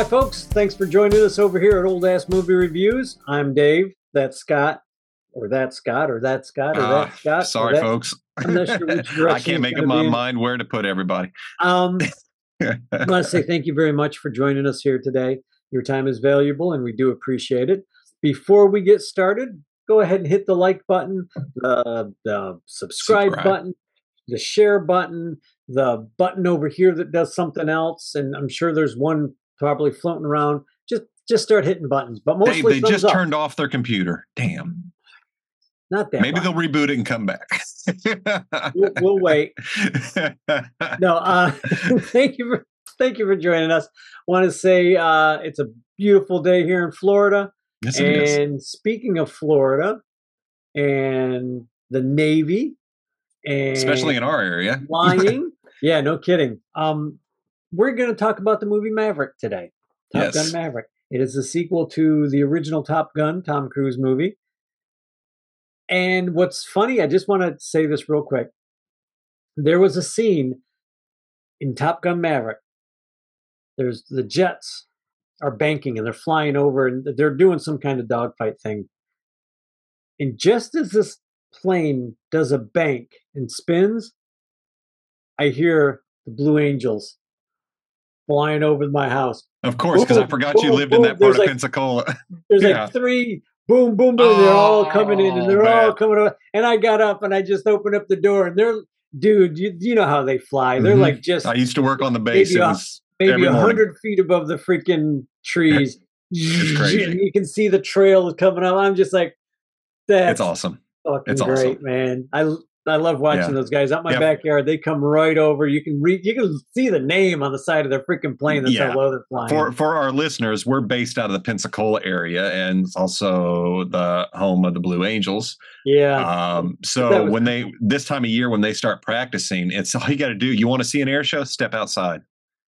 Hi, folks. Thanks for joining us over here at Old Ass Movie Reviews. I'm Dave. That's Scott, or that's Scott, or that's Scott, or Ah, that's Scott. or Sorry, that- folks. Sure I can't make up my in. mind where to put everybody. Um, I want to say thank you very much for joining us here today. Your time is valuable, and we do appreciate it. Before we get started, go ahead and hit the like button, the, the subscribe, Subscribe. button, the share button, the button over here that does something else, and I'm sure there's one probably floating around. Just just start hitting buttons, but mostly Dave, they just up. turned off their computer. Damn. Not that. Maybe much. they'll reboot it and come back. We'll, we'll wait. No, uh, thank you for thank you for joining us. Want to say uh, it's a beautiful day here in Florida. yes, it is. And speaking of Florida and the Navy, and Especially in our area. flying, yeah, no kidding. Um, we're going to talk about the movie Maverick today. Top Yes. Gun Maverick. It is a sequel to the original Top Gun Tom Cruise movie. And what's funny, I just want to say this real quick. There was a scene in Top Gun Maverick. There's the jets are banking and they're flying over and they're doing some kind of dogfight thing. And just as this plane does a bank and spins, I hear the Blue Angels flying over my house. Of course, because I Boom, forgot you boom, lived in that part of like- Pensacola. There's Yeah. like three boom, boom, boom. they're all coming in and Oh, they're all coming over. And I got up and I just opened up the door and they're, dude, you, you know how they fly. They're Mhm. like just I used to work on the base. Maybe It a- was maybe every a morning. hundred feet above the freaking trees. It's crazy. You can see the trail coming up. I'm just like, that's It's awesome. fucking It's great, awesome. man. I I love watching Yeah. those guys out my Yeah. backyard. They come right over. You can read. You can see the name on the side of their freaking plane. That's Yeah. how low they're flying. For for our listeners, we're based out of the Pensacola area, and it's also the home of the Blue Angels. yeah, Um, so was- when they this time of year when they start practicing, it's all you got to do. You want to see an air show? Step outside.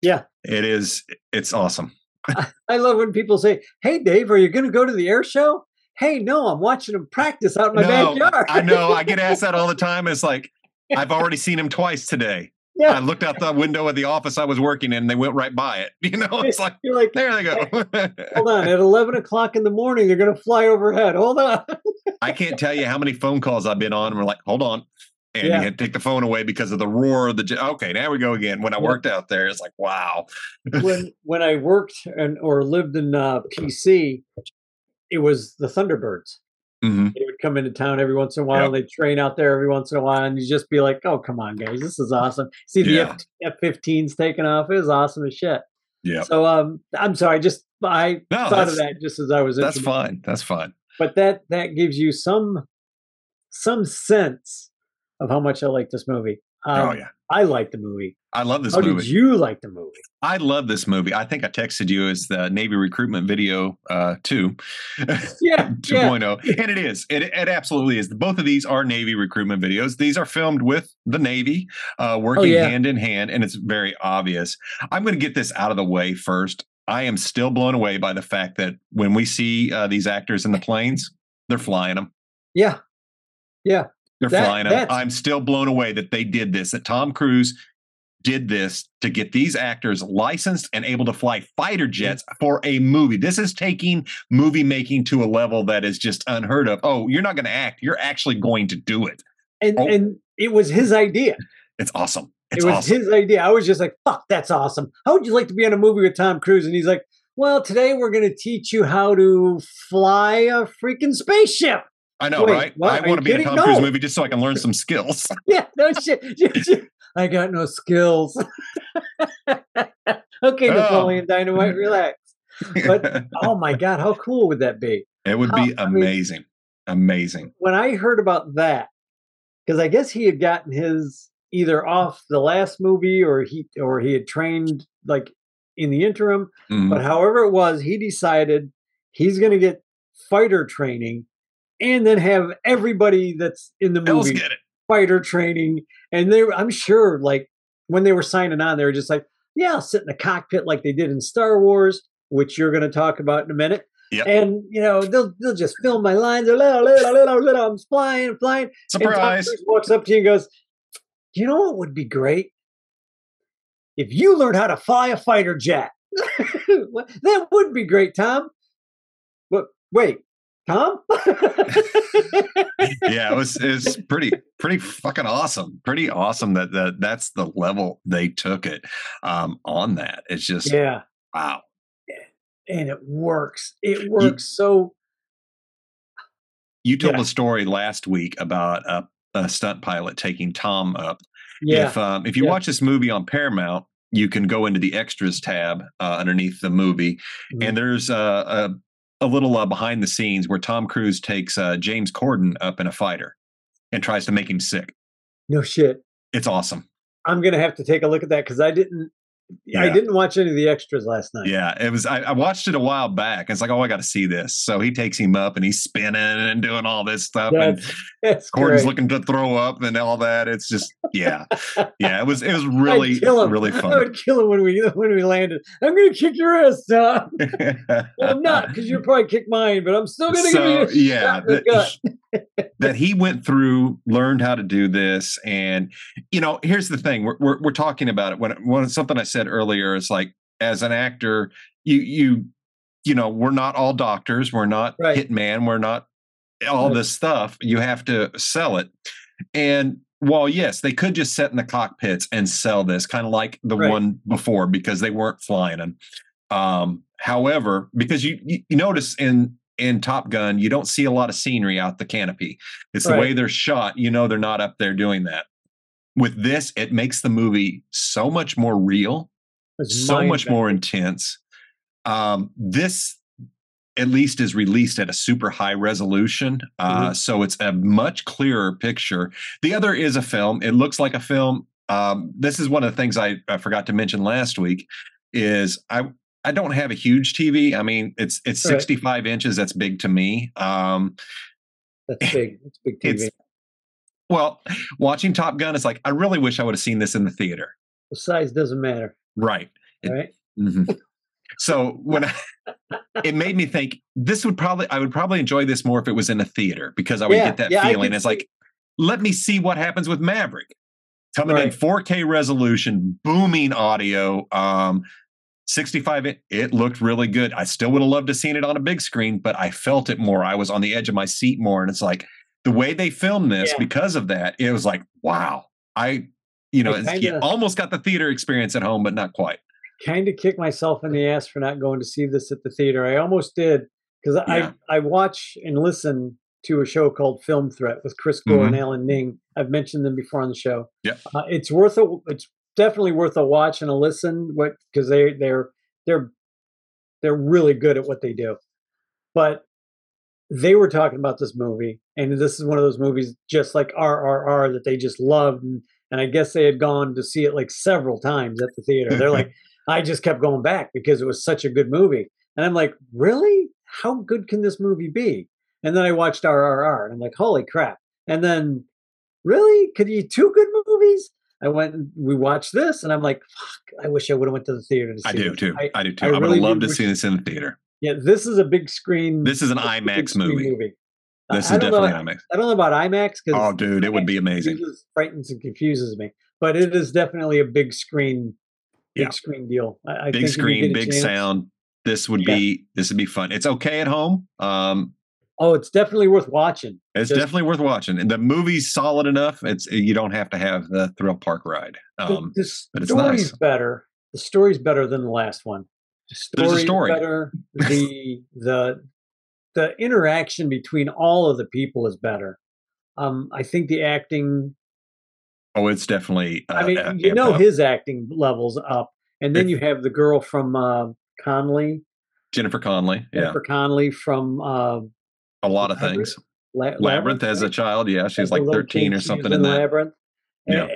Yeah. it is. It's awesome. I love when people say, "Hey, Dave, are you going to go to the air show?" Hey, no, I'm watching them practice out in my no, backyard. I know. I get asked that all the time. It's like I've already seen him twice today. yeah, I looked out the window of the office I was working in. They went right by it. You know, it's like you're like, there they go. hold on, at 11 o'clock in the morning, they're going to fly overhead. Hold on. I can't tell you how many phone calls I've been on. And we're like, hold on. And Yeah. you had to take the phone away because of the roar of the. jet. Okay, now we go again. When I worked out there, it's like, wow. when when I worked and or lived in uh, PC, it was the Thunderbirds. hmm They would come into town every once in a while. Yep. They'd train out there every once in a while, and you'd just be like, "Oh, come on, guys, this is awesome." See the Yeah. F F-15s taking off. It was awesome as shit. Yeah. So, um, I'm sorry, just I No, thought of that just as I was. that's fine. That's fine. But that that gives you some some sense of how much I like this movie. Um, oh yeah, I like the movie. I love this How movie. did you like the movie? I love this movie. I think I texted you as the Navy recruitment video uh, two. Yeah, 2.0 and it is it, it absolutely is both of these are navy recruitment videos these are filmed with the navy uh, working Oh, yeah. hand in hand and it's very obvious i'm going to get this out of the way first i am still blown away by the fact that when we see uh, these actors in the planes they're flying them yeah, yeah. They're That- flying them i'm still blown away that they did this that tom cruise did this to get these actors licensed and able to fly fighter jets for a movie. This is taking movie making to a level that is just unheard of. Oh, you're not going to act, you're actually going to do it. And Oh. and it was his idea. It's awesome. It's it was awesome. his idea. I was just like, "Fuck, that's awesome." How would you like to be in a movie with Tom Cruise? And he's like, "Well, today we're going to teach you how to fly a freaking spaceship." I know, wait, right? what? I Are want to be in a? Tom Cruise No. movie just so I can learn some skills. Yeah, no shit. I got no skills. okay, Oh. Napoleon Dynamite, relax. But- Oh my god, how cool would that be? it would how- be I mean- amazing. amazing. when I heard about that, because I guess he had gotten his either off the last movie or he or he had trained like in the interim. Mhm. But however it was, he decided he's going to get fighter training and then have everybody that's in the movie fighter training. And they, were- I'm sure, like when they were signing on, they were just like, "Yeah, I'll sit in the cockpit like they did in Star Wars." Which you're going to talk about in a minute. Yep. And you know they'll they'll just film my lines. Little, little, little, little. I'm flying, flying. And Tom Surprise. Cruise walks up to you and goes, "You know what would be great? If you learned how to fly a fighter jet." that would be great, Tom. But wait, Tom? yeah, it was it's pretty pretty fucking awesome. Pretty awesome that, that that's the level they took it um on that. It's just yeah. wow. And it works. It works you, so you told yeah. a story last week about a, a, stunt pilot taking Tom up. Yeah. If um, if you yeah. watch this movie on Paramount, you can go into the extras tab uh, underneath the movie, mm-hmm. and there's a, a, a little uh, behind the scenes where Tom Cruise takes uh, James Corden up in a fighter and tries to make him sick. No shit. It's awesome. I'm gonna have to take a look at that because I didn't yeah. I didn't watch any of the extras last night. Yeah, it was. I, I watched it a while back. It's like, oh, I got to see this. So he takes him up and he's spinning and doing all this stuff, that's, and that's Corden's looking to throw up and all that. It's just, yeah, yeah. It was, it was really, really fun. I would kill him when we when we landed. I'm gonna kick your ass, Tom. well, I'm not because you'll probably kick mine, but I'm still gonna so, give you. A yeah, that, that he went through, learned how to do this, and you know, here's the thing: we're we're, we're talking about it when when something I said earlier is like, as an actor, you you you know, we're not all doctors, we're not right. hitman, we're not all right. this stuff. You have to sell it, and while yes, they could just sit in the cockpits and sell this, kind of like the right. one before, because they weren't flying them. Um, however, because you, you notice in in Top Gun, you don't see a lot of scenery out the canopy. It's the way they're shot. You know, they're not up there doing that. With this, it makes the movie so much more real, It's so much more intense. Um, this at least is released at a super high resolution, uh, Mhm. so it's a much clearer picture. The other is a film. It looks like a film. Um, this is one of the things I, I forgot to mention last week. Is I I don't have a huge TV. I mean, it's it's Right. 65 inches. That's big to me. Um, That's big. It's big TV. It's- well, watching Top Gun is like I really wish I would have seen this in the theater. the size doesn't matter, Right. It- right? Mhm. so when I, it made me think this would probably I would probably enjoy this more if it was in a theater because I would Yeah, get that yeah, feeling. It's see- like let me see what happens with Maverick coming in 4K resolution, booming audio, um 65 it, it looked really good. I still would have loved to seen it on a big screen, but I felt it more. I was on the edge of my seat more and it's like the way they filmed this Yeah. because of that, it was like wow. I you know, I kinda- almost got the theater experience at home but not quite. kind of kick myself in the ass for not going to see this at the theater. I almost did because Yeah. I I watch and listen to a show called Film Threat with Chris Gore and Mhm. Alan Ning. I've mentioned them before on the show. Yeah, Uh, it's worth a it's definitely worth a watch and a listen. What because they they're they're they're really good at what they do. But they were talking about this movie, and this is one of those movies just like RRR that they just loved, and, and I guess they had gone to see it like several times at the theater. They're like, I just kept going back because it was such a good movie, and I'm like, really? How good can this movie be? And then I watched RRR, and I'm like, holy crap! And then, really, could you two good movies? I went and we watched this, and I'm like, fuck! I wish I would have went to the theater to see. I do this. too. I- I, do too. I I, would really loved to see this in the theater. yeah, this is a big screen. This is an IMAX screen movie. This is definitely IMAX. I don't know about IMAX because Oh, dude, it would be amazing. It frightens and confuses me. But it is definitely a big screen, big Yeah. screen deal. I, I Big screen, big chance- sound. This would Yeah. be this would be fun. It's okay at home. Um, Oh, it's definitely worth watching. it's Just- definitely worth watching. And the movie's solid enough. It's you don't have to have the thrill park ride. Um, the but it's nice. better. The story's better than the last one. The There's a story's story. better. The the the interaction between all of the people is better. Um, I think the acting oh, it's definitely. Uh, I mean, a- you know up. his acting levels up, and then you have the girl from uh, Connelly, Jennifer Connelly. Yeah, Jennifer Connelly from uh, a lot of things. La- Labyrinth as a child. Yeah, she's like 13 kid, or something in that. Labyrinth. Yeah.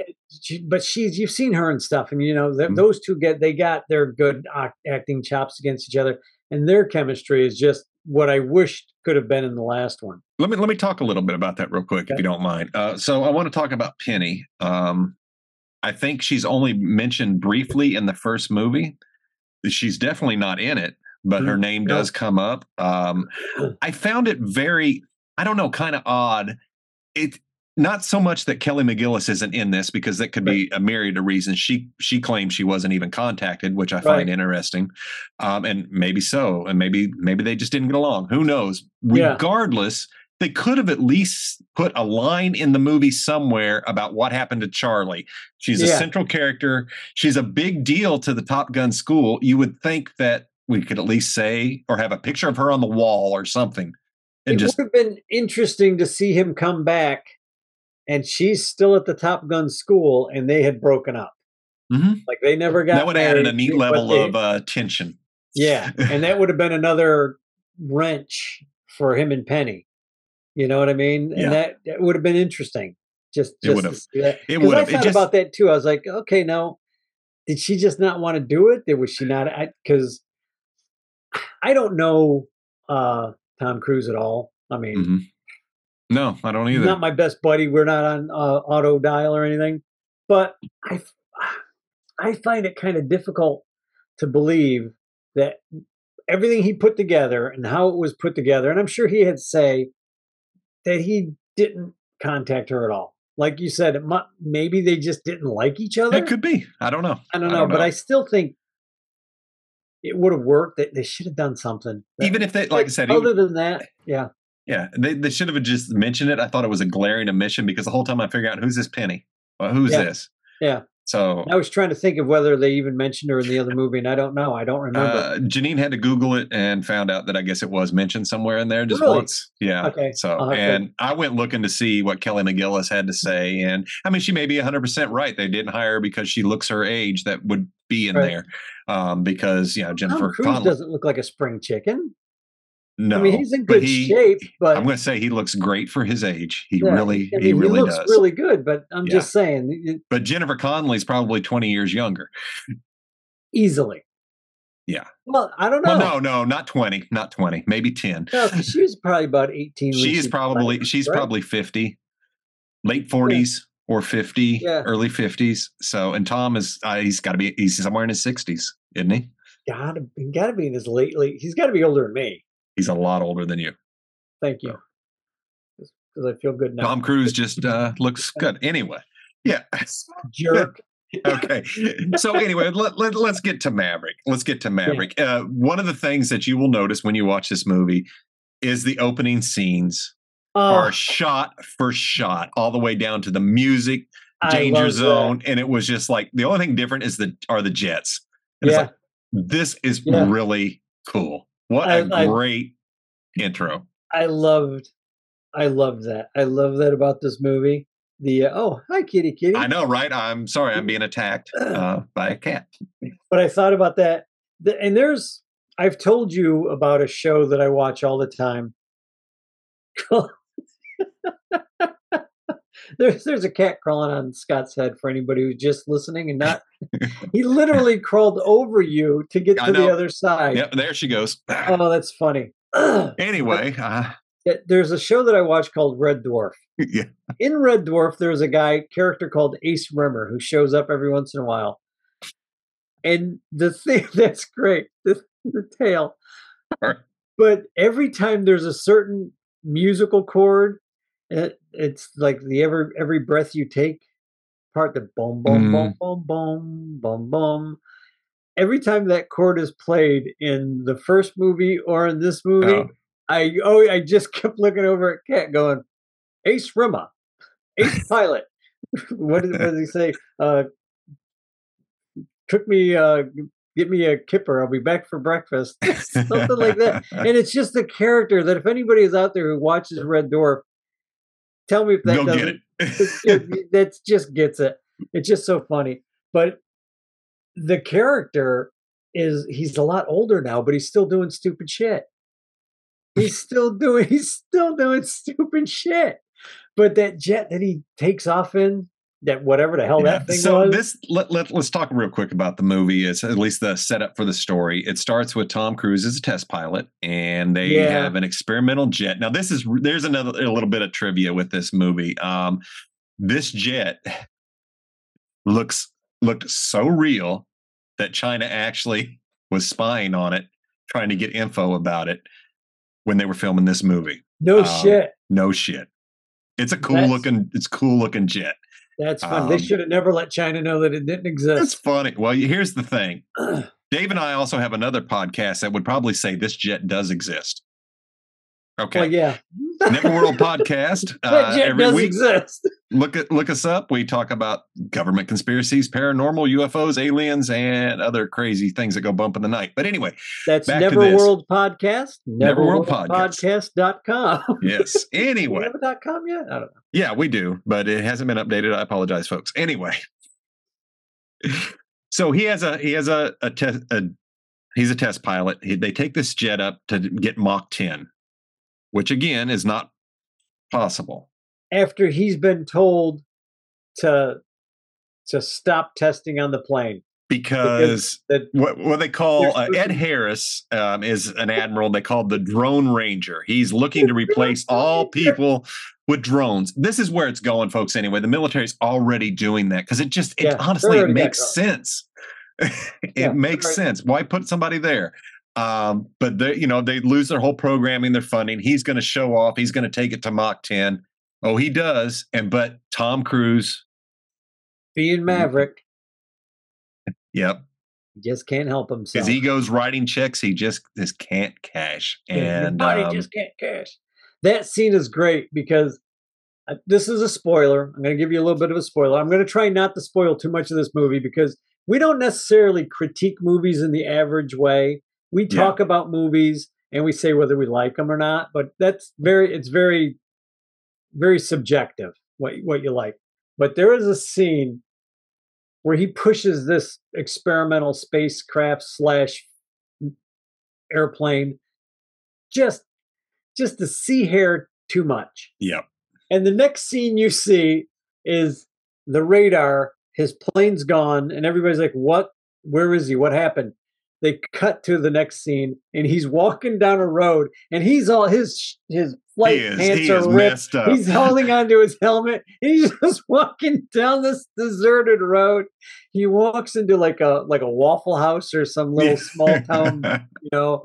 But she's you've seen her and stuff, and you know th- Mhm. those two get they got their good acting chops against each other, and their chemistry is just what I wished could have been in the last one. Let me let me talk a little bit about that real quick, if you don't mind. Uh, so I want to talk about Penny. Um, I think she's only mentioned briefly in the first movie. She's definitely not in it, but her Mhm. name does come up. Um, I found it very, I don't know, kind of odd. It not so much that Kelly McGillis isn't in this because that could be a myriad of reasons. She she claims she wasn't even contacted, which I find Right. interesting, um, and maybe so, and maybe maybe they just didn't get along. Who knows? Yeah. Regardless, they could have at least put a line in the movie somewhere about what happened to Charlie. She's a central character. She's a big deal to the Top Gun school. You would think that we could at least say or have a picture of her on the wall or something, and it just would have been interesting to see him come back, and she's still at the Top Gun school, and they had broken up. Mhm. Like they never got. that would have added a neat level they- of uh, tension. yeah, and that would have been another wrench for him and Penny. You know what I mean? Yeah. And that, that would have been interesting. Just, It just would have. that. It would I have. It thought just about that too. I was like, okay, now, did she just not want to do it? Did was she not? Because I, don't know uh, Tom Cruise at all. I mean, Mhm. no, I don't either. not my best buddy. We're not on uh, auto dial or anything, but I, I find it kind of difficult to believe that everything he put together and how it was put together, and I'm sure he had say that he didn't contact her at all. Like you said, maybe they just didn't like each other. It could be. I don't know. I don't know, but I still think it would have worked. That they should have done something. That- even if they, like I said, even- other than that, yeah, yeah, they, they should have just mentioned it. I thought it was a glaring omission because the whole time I figured out who's this Penny, well, who's Yeah. this? yeah. So I was trying to think of whether they even mentioned her in the other movie, and I don't know. I don't remember. uh, Janine had to Google it and found out that I guess it was mentioned somewhere in there just Really? once. Yeah. Okay, So, I'll have to- and I went looking to see what Kelly McGillis had to say. And I mean, she may be 100% right. They didn't hire her because she looks her age. That would be in Right. there. Um, because, you know, Tom Jennifer Cruise Connelly. doesn't look like a spring chicken. No. I mean, he's in good he- shape, but I'm going to say he looks great for his age. He yeah, really, I he mean, really looks does. really good. But I'm Yeah. just saying, it- but Jennifer Connelly's probably 20 years younger. easily. Yeah. Well, I don't know. Well, no, no, not 20, not 20, maybe 10. No, 'cause she was probably about 18. when She's probably, she's right? probably 50, late 40s or 50, Yeah. early 50s. So, and Tom is, uh, he's got to be, he's somewhere in his 60s, isn't he? gotta, gotta be in his late, late. He's got to be older than me. He's a lot older than you. Thank you. Because I feel good now. Tom Cruise just uh, looks good. Anyway, yeah. Jerk. okay. So anyway, let, let, let's get to Maverick. Let's get to Maverick. Uh, one of the things that you will notice when you watch this movie is the opening scenes Oh, are shot for shot, all the way down to the music, danger love that. zone, and it was just like the only thing different is the are the jets. And it's Yeah. like, this is Yeah. really cool. What I- a I- great intro. I loved, I loved that. I love that about this movie. The uh, oh, hi, kitty, kitty. I know, right? I'm sorry, I'm being attacked uh, by a cat. but I thought about that. The- And there's, I've told you about a show that I watch all the time. there's there's a cat crawling on Scott's head for anybody who's just listening and not. he literally crawled over you to get to the other side. Yep, there she goes. Oh, that's funny. anyway, uh, There's a show that I watch called Red Dwarf. yeah, in Red Dwarf, there's a guy character called Ace Rimmer who shows up every once in a while. And the thing that's great, the, the tale. Alright. But every time there's a certain musical chord, it, it's like the every every breath you take part, the boom boom boom boom boom boom boom. Every time that chord is played in the first movie or in this movie, Oh. I oh I just kept looking over at Cat going, Ace Rimmer, Ace Pilot. what, did, what does he say? Uh, cook me, uh, get me a kipper. I'll be back for breakfast. Something like that. And it's just the character that if anybody is out there who watches Red Dwarf, tell me if that They'll doesn't. it. it, that just gets it. It's just so funny. But the character is he's a lot older now, but he's still doing stupid shit. He's still doing he's still doing stupid shit. But that jet that he takes off in, that whatever the hell Yeah, that thing so was. this let, let let's talk real quick about the movie. It's at least the setup for the story. It starts with Tom Cruise as a test pilot, and they Yeah. have an experimental jet. Now, this is there's another a little bit of trivia with this movie. Um, this jet looks looked so real that China actually was spying on it, trying to get info about it when they were filming this movie. no um, shit. No shit. It's a cool That's- looking. It's cool looking jet. That's fun. they Um, should have never let China know that it didn't exist. That's funny. Well, here's the thing. Dave and I also have another podcast that would probably say this jet does exist. Okay. Well, yeah. Neverworld podcast. that Uh, jet every does week, exist. Look at look us up. We talk about government conspiracies, paranormal, UFOs, aliens, and other crazy things that go bump in the night. But anyway, That's back to this. Neverworld Podcast. Neverworld Podcast. Neverworldpodcast.com. yes. Anyway, have a dot .com yet? I don't know. yeah, we do, but it hasn't been updated. I apologize, folks. Anyway, so he has a he has a a test a he's a test pilot. He, they take this jet up to get Mach 10, which again is not possible. After he's been told to to stop testing on the plane. because that what, what they call uh, Ed Harris um, is an admiral they call the drone ranger. He's looking to replace all people with drones. This is where it's going, folks. Anyway, the military's already doing that because it just it, Yeah, honestly it makes sense. it Yeah, makes right. sense. Why put somebody there? Um, but they, you know, they lose their whole programming, their funding. He's going to show off. He's going to take it to Mach 10. Oh, he does. And but Tom Cruise, being Maverick yep, just can't help himself. his ego's writing checks he just just can't cash and body um, just can't cash. That scene is great because uh, this is a spoiler. I'm going to give you a little bit of a spoiler. I'm going to try not to spoil too much of this movie because we don't necessarily critique movies in the average way. We Yeah. talk about movies and we say whether we like them or not, but that's very it's very very subjective what what you like. But there is a scene where he pushes this experimental spacecraft slash airplane just just to see hair too much. yep And the next scene you see is the radar, his plane's gone, and everybody's like, What? Where is he? What happened? They cut to the next scene, and he's walking down a road, and he's all his his flight is pants are ripped. He's holding onto his helmet. He's just walking down this deserted road. He walks into like a like a Waffle House or some little small town, you know,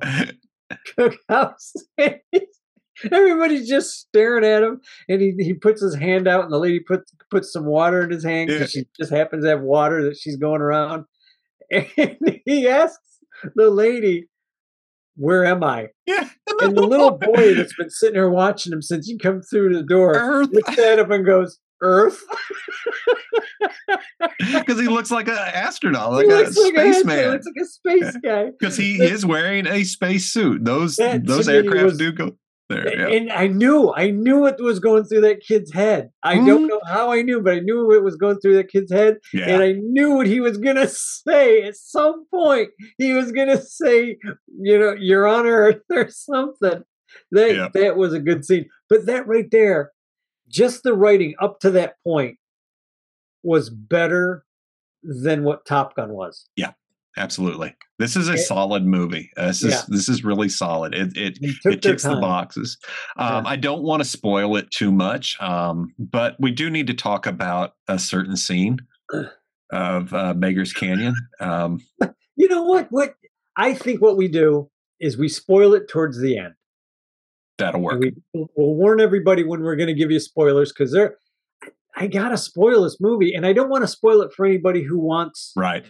cookhouse. Everybody's just staring at him, and he, he puts his hand out, and the lady puts puts some water in his hand because she just happens to have water that she's going around. And he asks the lady, "Where am I?" yeah And the little boy that's been sitting here watching him since he come through the door earth looks at him and goes, "Earth." because he looks like an astronaut He like a looks like a- spaceman looks like a space guy. because he is wearing a space suit those That those aircraft was- do go there yeah. And I knew, I knew what was going through that kid's head. I don't Mhm. know how I knew, but I knew what was going through that kid's head, yeah and I knew what he was gonna say. At some point, he was gonna say, you know, "Your Honor" or something. That Yeah. that was a good scene. But that right there, just the writing up to that point, was better than what Top Gun was. Absolutely this is a It- solid movie Uh, this is this is really solid it it it ticks the boxes. Um, Yeah. I don't want to spoil it too much, um, but we do need to talk about a certain scene of uh, Beggar's Canyon. Um, You know what? What I think what we do is we spoil it towards the end. that'll work. We, we'll warn everybody when we're going to give you spoilers because they're. I gotta spoil this movie, and I don't want to spoil it for anybody who wants right.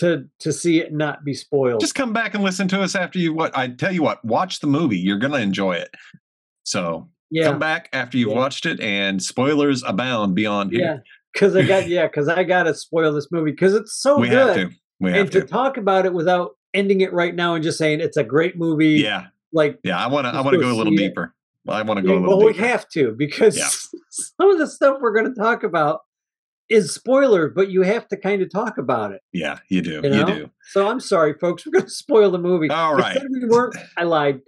To to see it not be spoiled. Just come back and listen to us after you. What I tell you what, watch the movie. You're gonna enjoy it. So yeah, come back after you've Yeah. watched it, and spoilers abound beyond here. yeah, because I got yeah, because I gotta spoil this movie because it's so we good, have to. We have and to to. talk about it without ending it right now and just saying it's a great movie. Yeah, like yeah. I want to. I want to go go a little see it. deeper. I want to go Yeah, a little well, we have to because Yeah. some of the stuff we're going to talk about is spoiler, but you have to kind of talk about it. yeah, you do. You You, do. So I'm sorry, folks. We're going to spoil the movie. All I we weren't. I lied.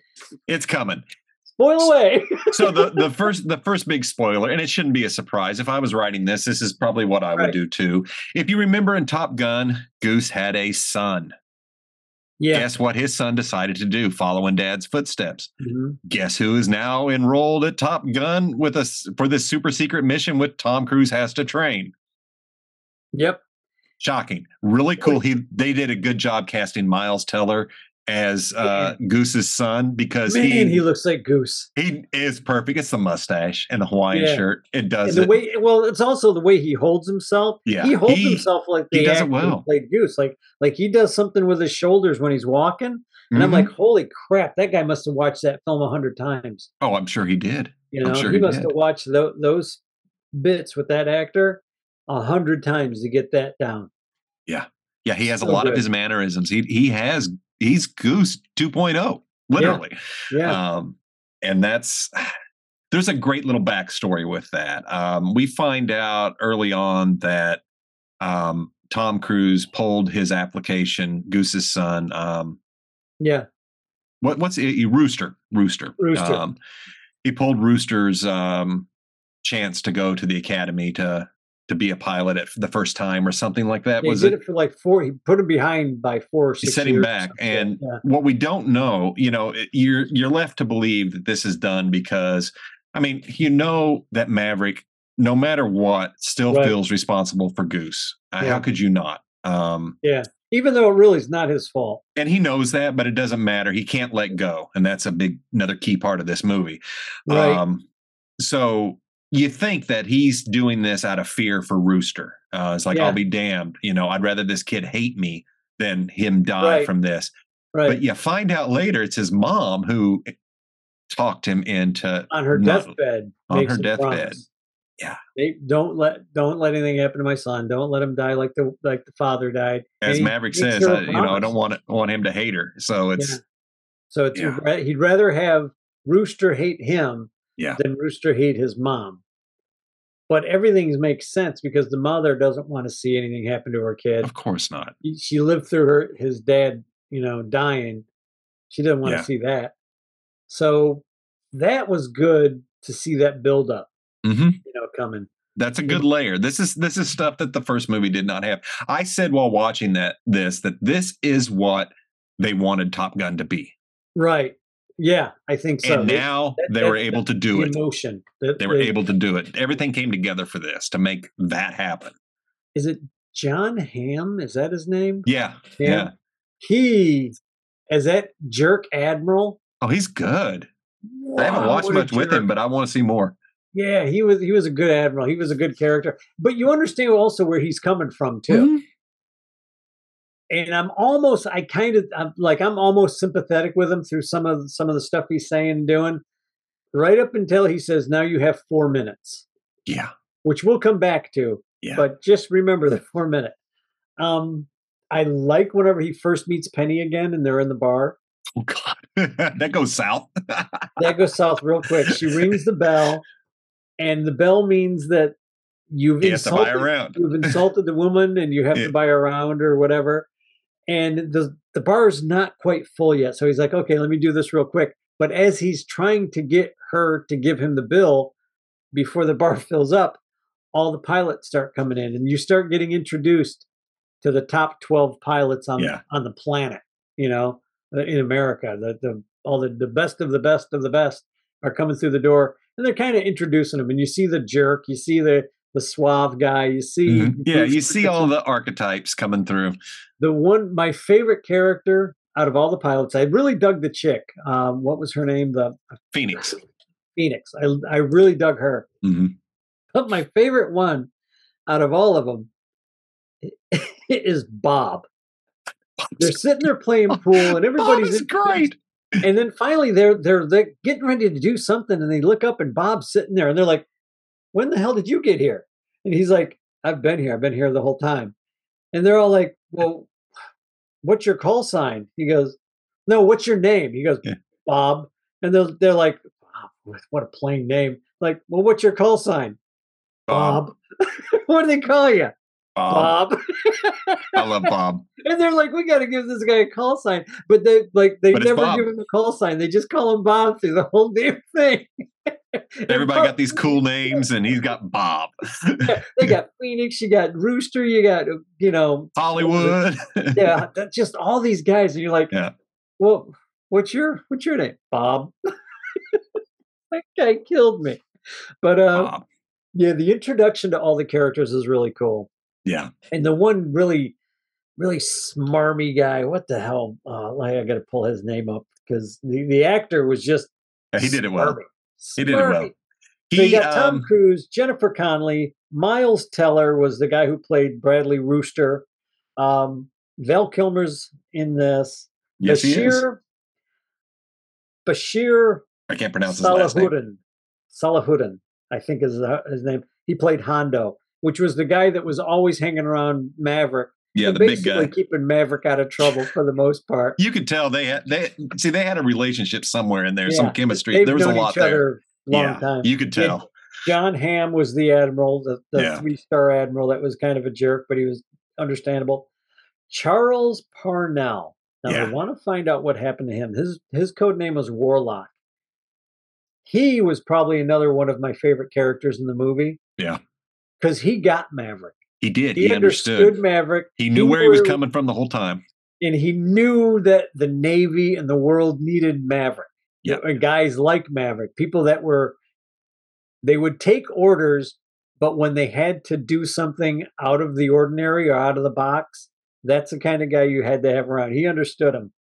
It's coming. Spoil away. so the the first the first big spoiler, and it shouldn't be a surprise. If I was writing this, this is probably what I would Right. do too. If you remember in Top Gun, Goose had a son. yeah. Guess what his son decided to do, following Dad's footsteps. Mhm. Guess who is now enrolled at Top Gun with us for this super secret mission with Tom Cruise has to train. Yep. Shocking, really cool. He they did a good job casting Miles Teller as uh, Goose's son because Man, he he looks like Goose. he is perfect. It's the mustache and the Hawaiian Yeah. shirt. It does And the it. way, well, it's also the way he holds himself. Yeah, he holds he- himself like he the does it well. Played Goose, like like he does something with his shoulders when he's walking, and I'm Mhm. like, holy crap, that guy must have watched that film a hundred times. oh, I'm sure he did. You I'm know, sure he he must did. have watched tho- those bits with that actor a hundred times to get that down. Yeah, Yeah. he has a So lot of his mannerisms. He he has he's Goose 2.0, literally. Yeah, Um, and that's there's a great little backstory with that. Um, we find out early on that um, Tom Cruise pulled his application, Goose's son. Um, yeah, what what's it? Rooster, Rooster, Rooster. Um, he pulled Rooster's um, chance to go to the academy to to be a pilot at the first time or something like that. he was did it? it for like four. He put him behind by four. Or He set him back, and yeah. what we don't know, you know, you're you're left to believe that this is done because, I mean, you know that Maverick, no matter what, still Right. feels responsible for Goose. Uh, Yeah. How could you not? Um, yeah, even though it really is not his fault. and he knows that, but it doesn't matter. He can't let go, and that's a big another key part of this movie. Right. Um, so you think that he's doing this out of fear for Rooster. Uh, it's like Yeah. I'll be damned. You know, I'd rather this kid hate me than him die Right. from this. right. But you find out later it's his mom who talked him into on her not- deathbed. on her deathbed. promise. Yeah. They don't let don't let anything happen to my son. Don't let him die like the like the father died. As Maverick says, I, you know, I don't want want him to hate her. So it's Yeah. So it's Yeah. he'd rather have Rooster hate him Yeah. than Rooster hate his mom. But everything makes sense because the mother doesn't want to see anything happen to her kid. of course not. She lived through her his dad, you know, dying. She didn't want Yeah. to see that. So that was good to see that build up, hmm you know, coming. That's a good layer. This is this is stuff that the first movie did not have. I said while watching that this that this is what they wanted Top Gun to be, Right. Yeah, I think so. and They- now that- they were that- able to do the it. emotion. that They were able to do it. Everything came together for this to make that happen. Is it Jon Hamm? Is that his name? Yeah, Hamm? yeah. He is that jerk admiral. Oh, he's good. I haven't watched much with him, but I want to see more. Yeah, he was he was a good admiral. He was a good character. But you understand also where he's coming from too. Mhm. And I'm almost I kind of I'm like I'm almost sympathetic with him through some of some of the stuff he's saying and doing. Right up until he says, "Now you have four minutes," Yeah, which we'll come back to. Yeah. But just remember the four minute. Um, I like whenever he first meets Penny again and they're in the bar. Oh God, that goes south. That goes south real quick. She rings the bell, and the bell means that you've he has to buy insulted you've insulted the woman and you have Yeah. to buy around or whatever. And the the bar is not quite full yet. So he's like, okay, let me do this real quick. But as he's trying to get her to give him the bill before the bar fills up, all the pilots start coming in and you start getting introduced to the top 12 pilots on Yeah. on the planet, you know, uh, in America. The the all the, the best of the best of the best are coming through the door and they're kind of introducing them and you see the jerk, you see the the suave guy, you see Mhm. Yeah, you see all the archetypes coming through. the one my favorite character out of all the pilots. I really dug the chick. Um, what was her name? The Phoenix. Phoenix. I I really dug her. hmm But my favorite one out of all of them is Bob. They're sitting there playing pool, and everybody's Bob is in- great. And then finally, they're they're they're getting ready to do something, and they look up, and Bob's sitting there, and they're like, "When the hell did you get here?" And he's like, "I've been here. I've been here the whole time." And they're all like, "Well, what's your call sign?" He goes, "No, what's your name?" He goes, Yeah. "Bob." And they're they're like, wow, "What a plain name!" Like, well, what's your call sign? Bob. what do they call you? Bob. Bob. I love Bob. and they're like, we got to give this guy a call sign, but they like they But never give him a call sign. They just call him Bob through the whole damn thing. Everybody got these cool names, and he's got Bob. They got Phoenix, you got Rooster, you got you know, Hollywood. yeah, just all these guys, and you're like, Yeah. well, what's your what's your name, Bob? that guy killed me. But uh, Bob. yeah, the introduction to all the characters is really cool. Yeah. And the one really really smarmy guy. What the hell? Uh, I got to pull his name up because the, the actor was just Yeah, he did it well. He did it well. Smarmy. So you got Tom um, Cruise, Jennifer Connelly, Miles Teller was the guy who played Bradley Rooster. Um, Val Kilmer's in this. yes, he is. Bashir Bashir I can't pronounce his last name. Salahuddin. Salahuddin, I think is his name. He played Hondo, which was the guy that was always hanging around Maverick. Yeah, the big guy. keeping Maverick out of trouble for the most part. You could tell they had they see they had a relationship somewhere in there, Yeah, some chemistry. There was a lot there. long yeah, time. you could Yeah. tell. Jon Hamm was the admiral, the, the Yeah. three star admiral that was kind of a jerk, but he was understandable. Charles Parnell. Now I want to find out what happened to him. His his code name was Warlock. He was probably another one of my favorite characters in the movie. Yeah. Because he got Maverick. He did. He, He, understood, understood. Maverick. He knew where he was coming from the whole time. and he knew that the Navy and the world needed Maverick. Yep. And guys like Maverick, people that were, they would take orders, but when they had to do something out of the ordinary or out of the box, that's the kind of guy you had to have around. He understood him.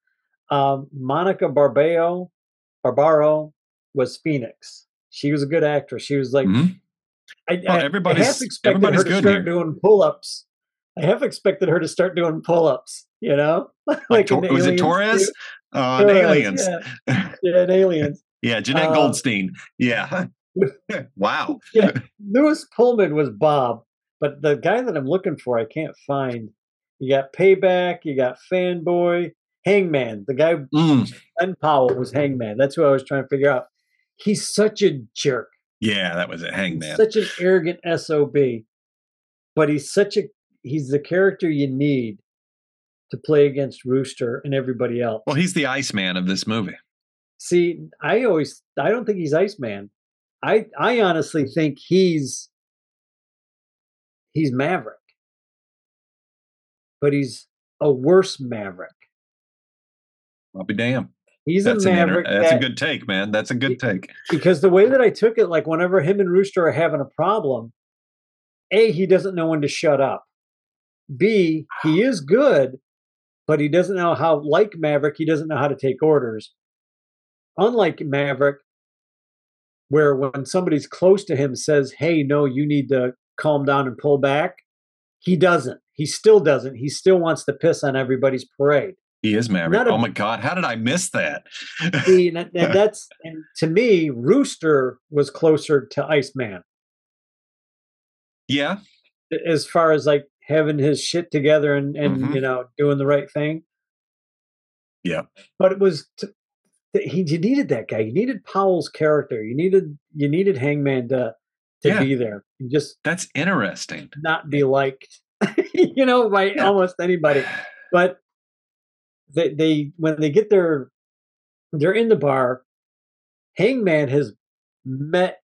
Um, Monica Barbaro, Barbaro was Phoenix. She was a good actress. She was like, Mhm. I, Well, I- I everybody's- half expected everybody's her to good start here. doing pull-ups. I half expected her to start doing pull-ups. You know, Like, Tor- was it Torres? Uh, Torres, Aliens. Yeah, yeah, Aliens. Yeah, Jenette Uh, Goldstein. Yeah. wow. Yeah, Lewis Pullman was Bob, but the guy that I'm looking for, I can't find. You got Payback. You got Fanboy, Hangman. The guy Mm, Glen Powell was Hangman. That's who I was trying to figure out. He's such a jerk. Yeah, that was it. He's Hangman. such an arrogant sob, but he's such a he's the character you need to play against Rooster and everybody else. Well, he's the Iceman of this movie. See, I always I don't think he's Iceman. I I honestly think he's he's Maverick. But he's a worse Maverick. I'll be damned. He's That's, a an inter- Maverick that's a good take, man. That's a good take. because the way that I took it, like whenever him and Rooster are having a problem, A, he doesn't know when to shut up. B, he ah. is good, but he doesn't know how, like Maverick, he doesn't know how to take orders. Unlike Maverick, where when somebody's close to him says, Hey, no, you need to calm down and pull back, he doesn't. He still doesn't. He still wants to piss on everybody's parade. He is married. Not a- oh my God. How did I miss that? See, and, that- and that's and to me, Rooster was closer to Iceman. yeah. as far as like having his shit together and and Mhm. you know doing the right thing. Yeah. but it was t- he you needed that guy. You needed Powell's character. You needed you needed Hangman to to Yeah. be there and just That's interesting. not be liked, you know, by Yeah. almost anybody. But they they when they get their they're in the bar. Hangman has met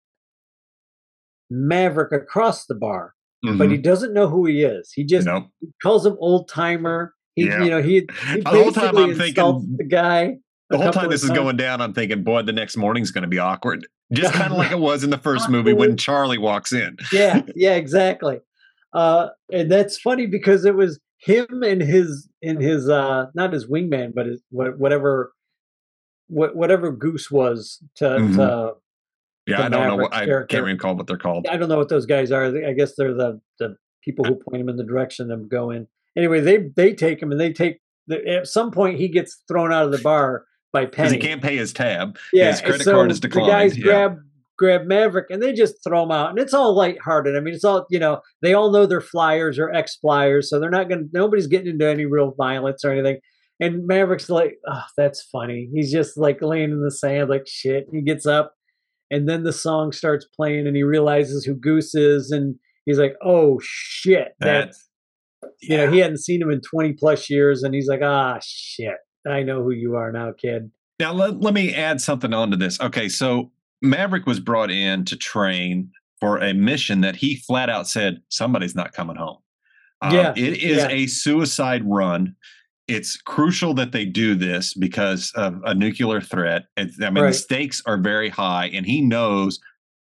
Maverick across the bar, but he Mhm. doesn't know who he is. He just Nope. he calls him old timer. He, Yeah. you know, he, he The whole time I'm thinking- the guy. The whole time this is times. going down, I'm thinking, boy, the next morning's going to be awkward. Just kind of like it was in the first movie when Charlie walks in. Yeah, yeah, exactly. Uh, and that's funny because it was him and his in his uh not his wingman, but his whatever what, whatever Goose was to, Mhm. to Yeah, I don't know. What, I character. can't recall what they're called. I don't know what those guys are. I guess they're the the people who point him in the direction of going. Anyway, they they take him and they take. The, at some point, he gets thrown out of the bar by Penny. he can't pay his tab. yeah, his credit card is declined The guys yeah. grab grab Maverick and they just throw him out, and it's all lighthearted. I mean, it's all you know. They all know they're flyers or ex flyers, so they're not going. to Nobody's getting into any real violence or anything. And Maverick's like, oh, that's funny. He's just like laying in the sand, like shit. He gets up, and then the song starts playing, and he realizes who Goose is, and he's like, oh shit, That- that's you know, he hadn't seen him in 20 plus years, and he's like, ah, shit, I know who you are now, kid. Now let, let me add something onto this. Okay, so Maverick was brought in to train for a mission that he flat out said somebody's not coming home. Um, Yeah, it is yeah. a suicide run. It's crucial that they do this because of a nuclear threat. I mean, Right. the stakes are very high, and he knows,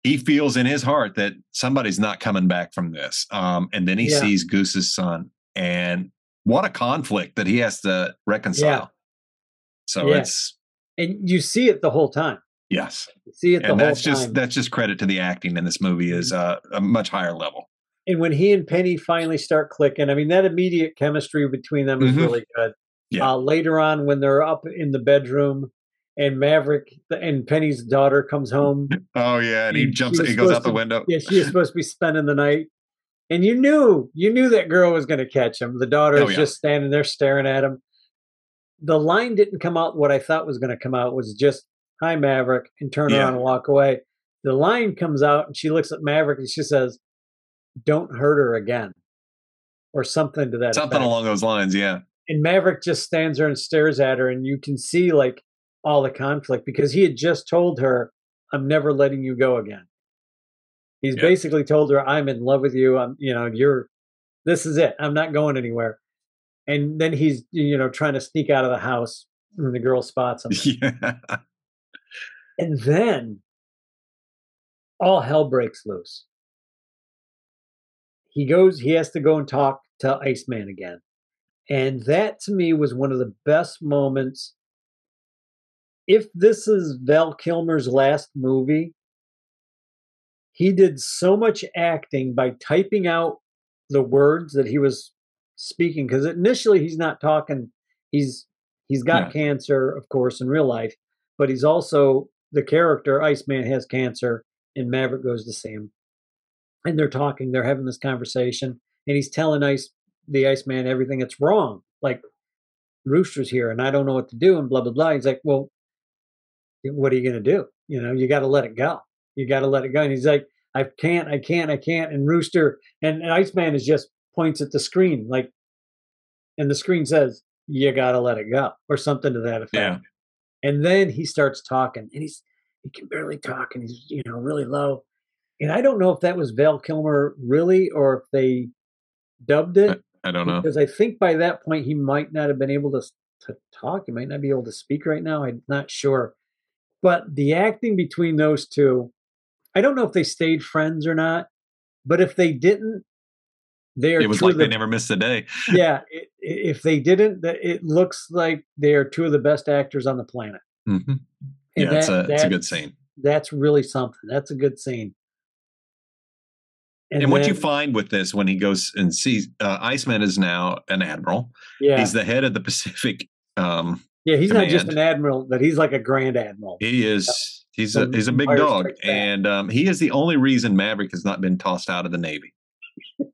he feels in his heart that somebody's not coming back from this. Um, and then he Yeah. sees Goose's son, and what a conflict that he has to reconcile. So it's And you see it the whole time. Yes, You see it the and that's just that's just credit to the acting in this movie is uh, a much higher level. and when he and Penny finally start clicking, I mean, that immediate chemistry between them is Mhm. really good. Yeah. Uh, later on, when they're up in the bedroom and Maverick and Penny's daughter comes home, Oh yeah, and he jumps, was he goes out the to- window. yeah, she is supposed to be spending the night. And you knew, you knew that girl was going to catch him. The daughter Oh, is yeah. just standing there staring at him. The line didn't come out. What I thought was going to come out was just "Hi, Maverick," and turn Yeah. around and walk away. The line comes out, and she looks at Maverick and she says, "Don't hurt her again," or something to that Something effect. along those lines. Yeah, and Maverick just stands there and stares at her, and you can see like all the conflict because he had just told her, "I'm never letting you go again." He's basically told her, "I'm in love with you. I'm, you know, you're. This is it. I'm not going anywhere." And then he's, you know, trying to sneak out of the house when the girl spots him, yeah. And then all hell breaks loose. He goes. He has to go and talk to Iceman again. And that to me was one of the best moments. If this is Val Kilmer's last movie, he did so much acting by typing out the words that he was speaking because initially he's not talking he's he's got Yeah. cancer of course in real life but he's also the character iceman has cancer and maverick goes to see him. And they're talking they're having this conversation and he's telling ice the iceman everything that's wrong like rooster's here and i don't know what to do and blah blah blah. He's like well what are you going to do? You know you got to let it go. You got to let it go. And he's like i can't i can't i can't. And rooster and, and iceman is just points at the screen like and the screen says you got to let it go or something to that effect. Yeah. And then he starts talking and he's he can barely talk and he's you know really low and i don't know if that was val kilmer really or if they dubbed it I don't know. because I think by that point he might not have been able to to talk. He might not be able to speak right now. I'm not sure. But the acting between those two, I don't know if they stayed friends or not. But if they didn't, they are It was like of they never missed a day. yeah. i- i- If they didn't, it looks like they are two of the best actors on the planet. hmm And Yeah, it's that- a it's a good scene. That's really something. That's a good scene. And, what you find with this when he goes and sees uh, Iceman is now an admiral. yeah, He's the head of the Pacific. Um, yeah, he's not just an admiral, but he's like a grand admiral. he is he's a he's a big dog, and um, he is the only reason Maverick has not been tossed out of the Navy.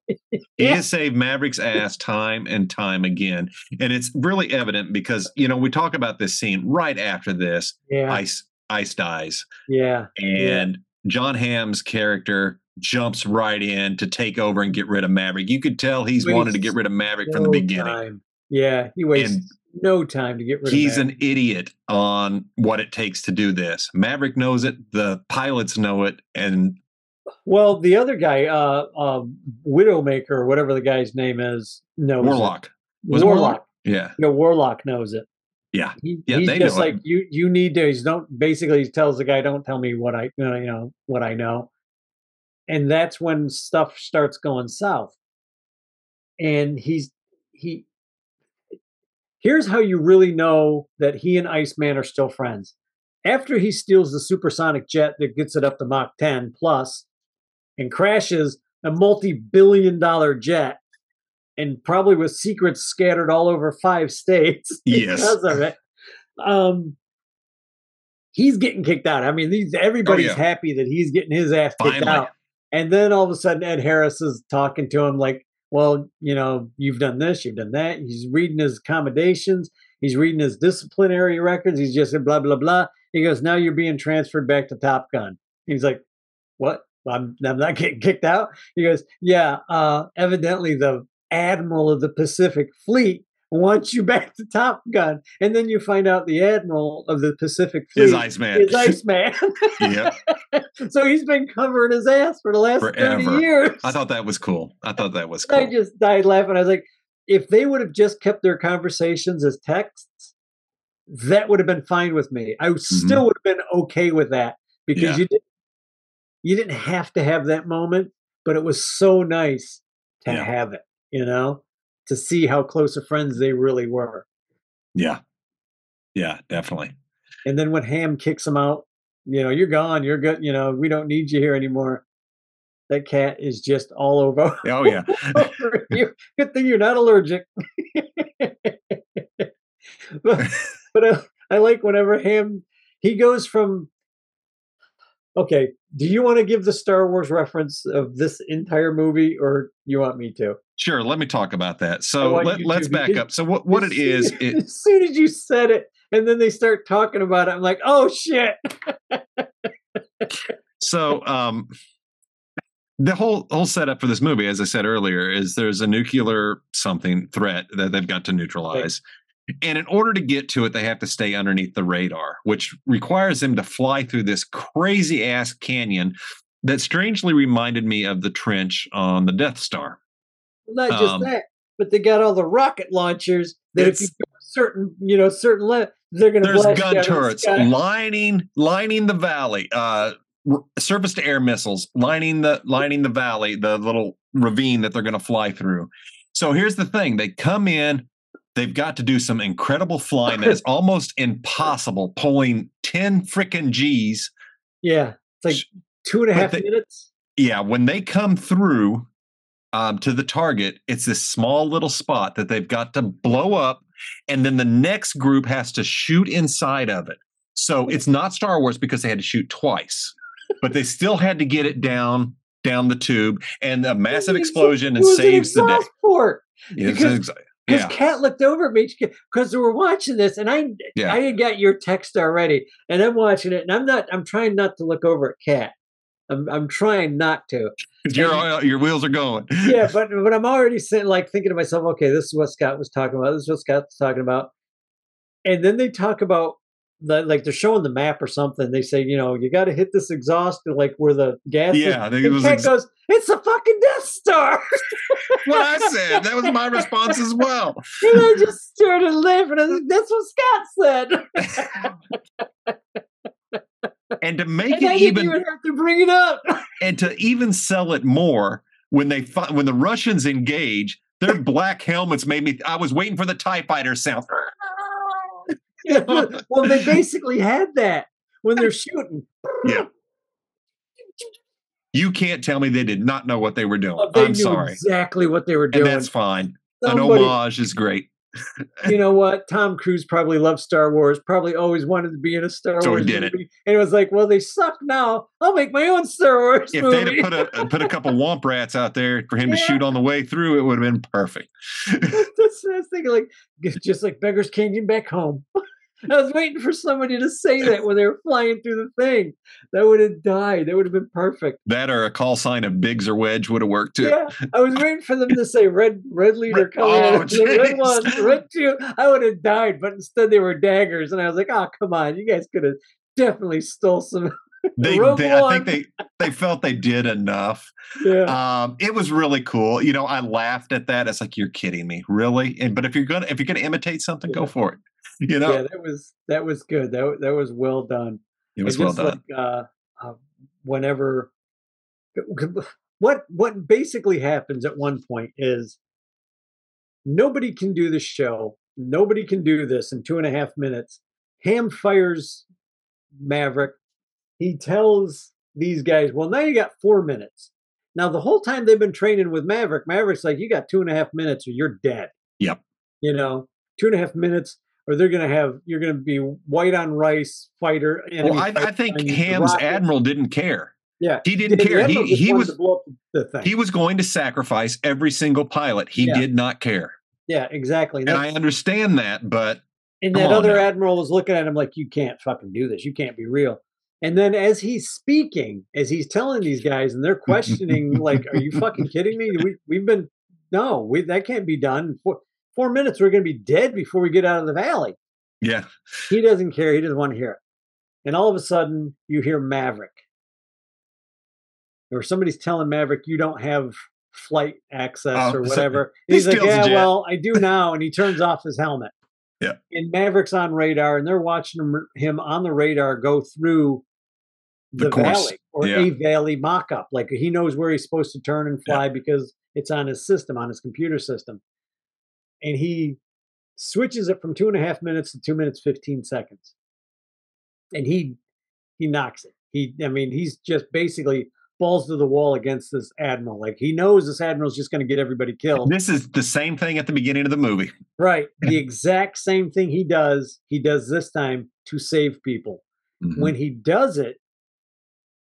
He Yeah. has saved Maverick's ass time and time again, and it's really evident because you know we talk about this scene right after this. Yeah, Ice Ice dies, yeah, and Jon Hamm's character jumps right in to take over and get rid of Maverick. You could tell he's wanted to get rid of Maverick from the beginning. time. Yeah, he wastes And no time to get rid He's of He's an idiot on what it takes to do this. Maverick knows it, the pilots know it, and Well, the other guy, uh, uh, Widowmaker, or whatever the guy's name is, knows it. Warlock. Was it Warlock. Warlock? Yeah. No, Warlock knows it. Yeah. He, Yeah, he's just know it. like you. You need to. He's don't. Basically, he tells the guy, "Don't tell me what I, you know, you know, what I know." And that's when stuff starts going south. And he's he. Here's how you really know that he and Iceman are still friends. After he steals the supersonic jet that gets it up to Mach 10 plus and crashes a multi billion dollar jet and probably with secrets scattered all over five states Yes. because of it. Um, he's getting kicked out. I mean, these, everybody's Oh, yeah. happy that he's getting his ass kicked Finally. out. And then all of a sudden, Ed Harris is talking to him like, well, you know, you've done this, you've done that. He's reading his accommodations, he's reading his disciplinary records. He's just blah, blah, blah. He goes, now you're being transferred back to Top Gun. He's like, what? I'm, I'm not getting kicked out. He goes, yeah, uh, evidently the admiral of the Pacific Fleet wants you back to Top Gun. And then you find out the admiral of the Pacific Fleet Is Iceman. is Iceman. yeah. so he's been covering his ass for the last 30 years. I thought that was cool. I thought that was cool. I just died laughing. I was like, if they would have just kept their conversations as texts, that would have been fine with me. I still would have been okay with that because Mm-hmm. Yeah. you didn't you didn't have to have that moment, but it was so nice to Yeah. have it, you know? to see how close of friends they really were. Yeah. Yeah, definitely. And then when Hamm kicks him out, you know, you're gone, you're good, you know, we don't need you here anymore. That cat is just all over. Oh yeah. you. Good thing you're not allergic. but but I, I like whenever Hamm he goes from okay do you want to give the star wars reference of this entire movie or you want me to Sure, let me talk about that. So let, let's back up. So what, what it is, soon- it, as soon as you said it and then they start talking about it i'm like oh shit so um the whole whole setup for this movie, as I said earlier, is there's a nuclear something threat that they've got to neutralize. And in order to get to it, they have to stay underneath the radar, which requires them to fly through this crazy ass canyon that strangely reminded me of the trench on the Death Star. not just Um, that but they got all the rocket launchers that if you go certain you know certain le- they're gonna There's blast gun of the turrets lining lining the valley. Uh, surface to air missiles lining the lining the valley, the little ravine that they're going to fly through. So here's the thing: they come in. They've got to do some incredible flying that is almost impossible, pulling ten freaking G's. yeah it's like two and a half they- minutes Yeah, when they come through um, to the target, it's this small little spot that they've got to blow up, and then the next group has to shoot inside of it. So it's not Star Wars because they had to shoot twice, but they still had to get it down down the tube, and a massive explosion and saves the day. port. It's because- Because yeah, Kat looked over at me because we were watching this, and I Yeah. I had got your text already, and I'm watching it, and I'm not I'm trying not to look over at Kat. I'm I'm trying not to. your your wheels are going. Yeah, but but I'm already sitting like thinking to myself, okay, this is what Scott was talking about. This is what Scott's talking about. And then they talk about like they're showing the map or something. They say, you know, you got to hit this exhaust to like where the gas. Yeah, I is. think it was ex- goes, it's a fucking Death Star. what I said. That was my response as well. and I just started laughing. I was like, that's what Scott said. And to make and it even even have to bring it up. and to even sell it more when they when the Russians engage, their black helmets made me. I was waiting for the Tie Fighter sound. Yeah, well, they basically had that when they're shooting. Yeah. You can't tell me they did not know what they were doing. They I'm knew sorry, exactly what they were and doing. that's fine. An homage is great. you know what? Tom Cruise probably loved Star Wars. Probably always wanted to be in a Star So he Wars did it. movie. And it was like, well, they suck now. I'll make my own Star Wars If movie. they'd have put a uh, put a couple womp rats out there for him to shoot on the way through, it would have been perfect. That's was thinking. Like, just like beggars can't back home. I was waiting for somebody to say that when they were flying through the thing. That would have died. That would have been perfect. That or a call sign of Biggs or Wedge would have worked too. Yeah, I was waiting for them to say red, red leader coming oh, red one, red two. I would have died, but instead they were daggers, and I was like, "Oh, come on, you guys could have definitely stole some." They, they I think they they felt they did enough. Yeah, Um, it was really cool. You know, I laughed at that. It's like you're kidding me, really. And but if you're gonna if you're gonna imitate something, go for it. You know, yeah, that was that was good. That that was well done. it was well done. Like, uh, uh, whenever, what what basically happens at one point is nobody can do the show. Nobody can do this in two and a half minutes. Hamm fires Maverick. He tells these guys, "Well, now you got four minutes." Now the whole time they've been training with Maverick, Maverick's like, "You got two and a half minutes, or you're dead." Yep. You know, two and a half minutes, or they're gonna have you're gonna be white on rice fighter. Well, I, I think Hamm's rocket. admiral didn't care. Yeah, He didn't care. He he was to blow up the thing. he was going to sacrifice every single pilot. He Yeah. did not care. yeah, exactly. And I understand that, but And that other now. admiral was looking at him like, "You can't fucking do this. You can't be real." And then as he's speaking, as he's telling these guys, and they're questioning, like, "Are you fucking kidding me? We we've been no, we that can't be done. Four, four minutes, we're going to be dead before we get out of the valley." yeah, He doesn't care. He doesn't want to hear it. And all of a sudden, you hear Maverick, or somebody's telling Maverick, "You don't have flight access Oh, or whatever." He he's like, "Yeah, well, I do now." And he turns off his helmet. Yeah. And Maverick's on radar, and they're watching him, him on the radar go through The the, valley or Yeah. a valley mock-up. Like he knows where he's supposed to turn and Yeah. fly because it's on his system, on his computer system. and he switches it from two and a half minutes to two minutes fifteen seconds, and he he knocks it. He, I mean, he's just basically falls to the wall against this admiral. Like he knows this admiral's just going to get everybody killed. This is the same thing at the beginning of the movie. Right. The exact same thing he does, he does this time to save people. Mhm. When he does it,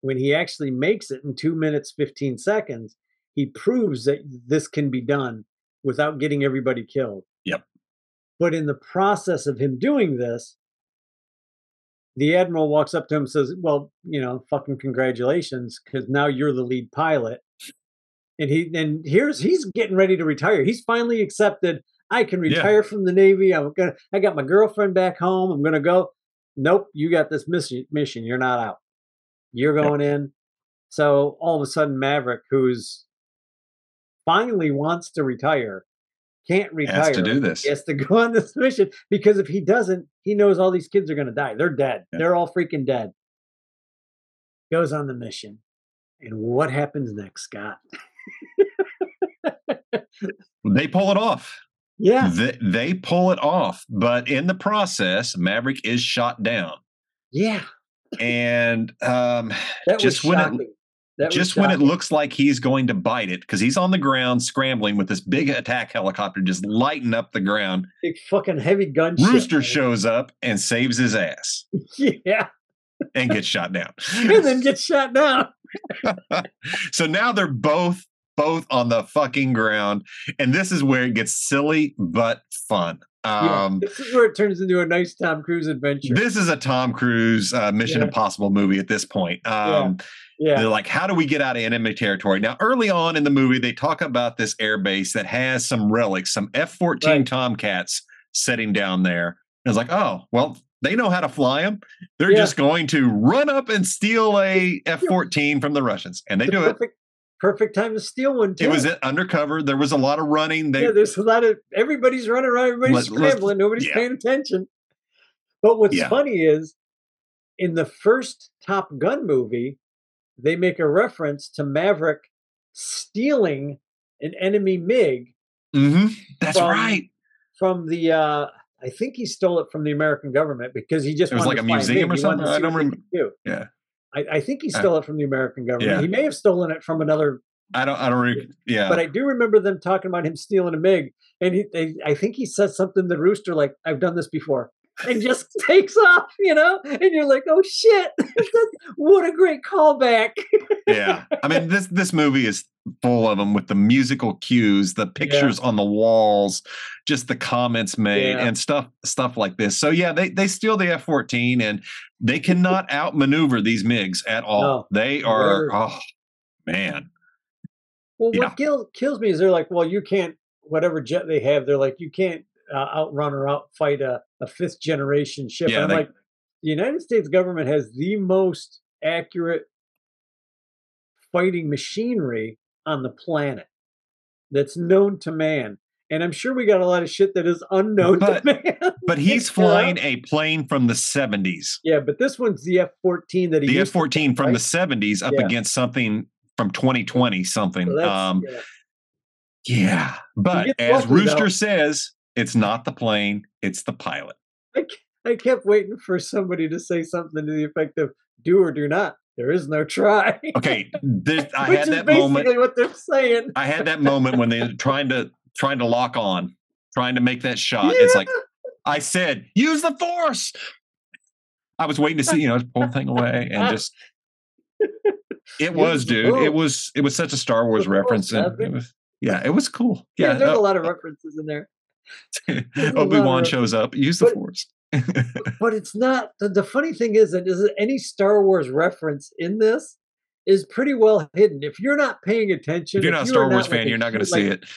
when he actually makes it in two minutes, 15 seconds, he proves that this can be done without getting everybody killed. Yep. But in the process of him doing this, the admiral walks up to him and says, Well, you know, fucking congratulations, because now you're the lead pilot. And he and here's he's getting ready to retire. He's finally accepted. I can Yeah. retire from the Navy. I'm gonna I got my girlfriend back home. I'm gonna go. Nope, you got this mission mission. You're not out. You're going in. So all of a sudden Maverick, who's finally wants to retire, can't retire. Has to do this. He has to go on this mission because if he doesn't, he knows all these kids are going to die. They're dead. Yeah. They're all freaking dead. Goes on the mission. And what happens next, Scott? They pull it off. Yeah. They, they pull it off, but in the process, Maverick is shot down. Yeah. And um, That Just was when it- shocking. That just when it looks like he's going to bite it, because he's on the ground scrambling with this big attack helicopter just lighting up the ground, big fucking heavy gunship. Rooster shows up and saves his ass Yeah. and gets shot down. And then gets shot down. so now they're both both on the fucking ground, and this is where it gets silly but fun. Yeah. Um, This is where it turns into a nice Tom Cruise adventure. This is a Tom Cruise uh, Mission Yeah. Impossible movie at this point. Um, yeah. They're like, how do we get out of enemy territory? Now, early on in the movie, they talk about this air base that has some relics, some F 14 Right. Tomcats sitting down there. And it's like, oh, well, they know how to fly them. They're Yeah. just going to run up and steal a F 14 from the Russians. And they The do it. perfect, perfect time to steal one too. It was undercover. There was a lot of running. They yeah, there's a lot of everybody's running around, everybody's Let- scrambling, nobody's yeah. paying attention. But what's Yeah. funny is in the first Top Gun movie, they make a reference to Maverick stealing an enemy MiG Mhm, that's From- right. from the uh I think he stole it from the American government because he just It was like to a museum or He wanted to something? I don't remember. Yeah. I, I think he Uh, stole it from the American government. yeah. He may have stolen it from another I don't, I don't, re- yeah. But I do remember them talking about him stealing a MiG, and he, they, I think he said something to Rooster like, "I've done this before," and just takes off, you know. And you're like, "Oh shit! what a great callback!" yeah i mean this this movie is full of them with the musical cues the pictures on the walls just the comments made Yeah. and stuff stuff like this so yeah they they steal the f-14 and they cannot outmaneuver these migs at all No. they are oh man Well, Yeah. what kills kills me is they're like, "Well, you can't whatever jet they have." They're like, "You can't uh, outrun or outfight a, a fifth generation ship." Yeah, and I'm they- like, the United States government has the most accurate fighting machinery on the planet that's known to man. And I'm sure we got a lot of shit that is unknown But- to man. but he's flying a plane from the 70s Yeah, but this one's the F-14 that he the f-14 from right? the 70s up Yeah. against something from 2020 something So um yeah. yeah but as rooster though. says it's not the plane it's the pilot. I, I kept waiting for somebody to say something to the effect of "do or do not." There is no try. okay this, i had that basically moment what they're saying. i had that moment when they're trying to trying to lock on trying to make that shot. It's like i said use the force. I was waiting to see you know pull the thing away and just it was dude. It was it was such a star wars reference and it was yeah it was cool. Yeah, yeah, there's a uh, lot of references in there, there's a lot of obi-wan shows up use the but- force but it's not. The, the funny thing is that is that any Star Wars reference in this is pretty well hidden. If you're not paying attention, if you're if not a star wars like fan a you're not going to huge- see like, it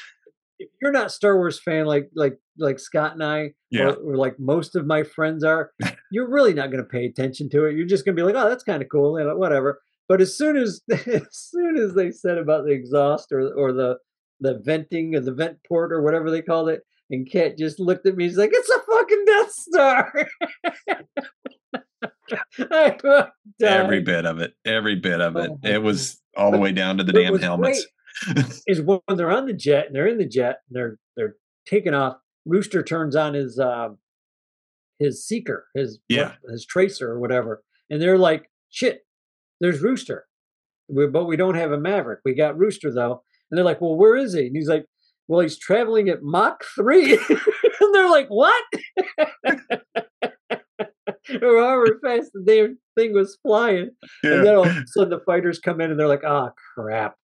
If you're not Star Wars fan, like like like Scott and I, yeah or, or like most of my friends are, you're really not going to pay attention to it. You're just going to be like, oh, that's kind of cool, and whatever. But as soon as as soon as they said about the exhaust or or the the venting or the vent port or whatever they called it, and Kat just looked at me. She's like, "It's a fucking Death Star." I every bit of it every bit of it Oh it was all the way down to the damn helmets is when they're on the jet and they're in the jet and they're they're taking off. Rooster turns on his uh, his seeker, his Yeah. his tracer or whatever, and they're like, "Shit, there's Rooster, we, but we don't have a Maverick. We got Rooster though." And they're like, "Well, where is he?" And he's like, "Well, he's traveling at Mach three. and they're like, "What?" or however fast the damn thing was flying. And then all of a sudden the fighters come in and they're like, "Ah, crap."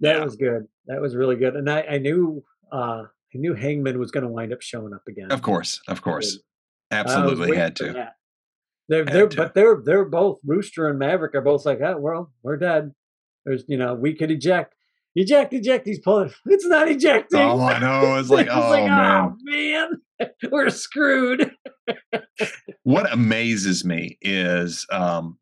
That Yeah. was good. That was really good. And I, I knew uh I knew Hangman was going to wind up showing up again. Of course, of course, absolutely had to. that. They're, Had they're, to. but they're they're both Rooster and Maverick are both like, oh well, we're dead. There's you know we could eject, eject, eject. He's pulling. It's not ejecting. Oh, I know. It's like, oh like, man. oh man, we're screwed. What amazes me is um,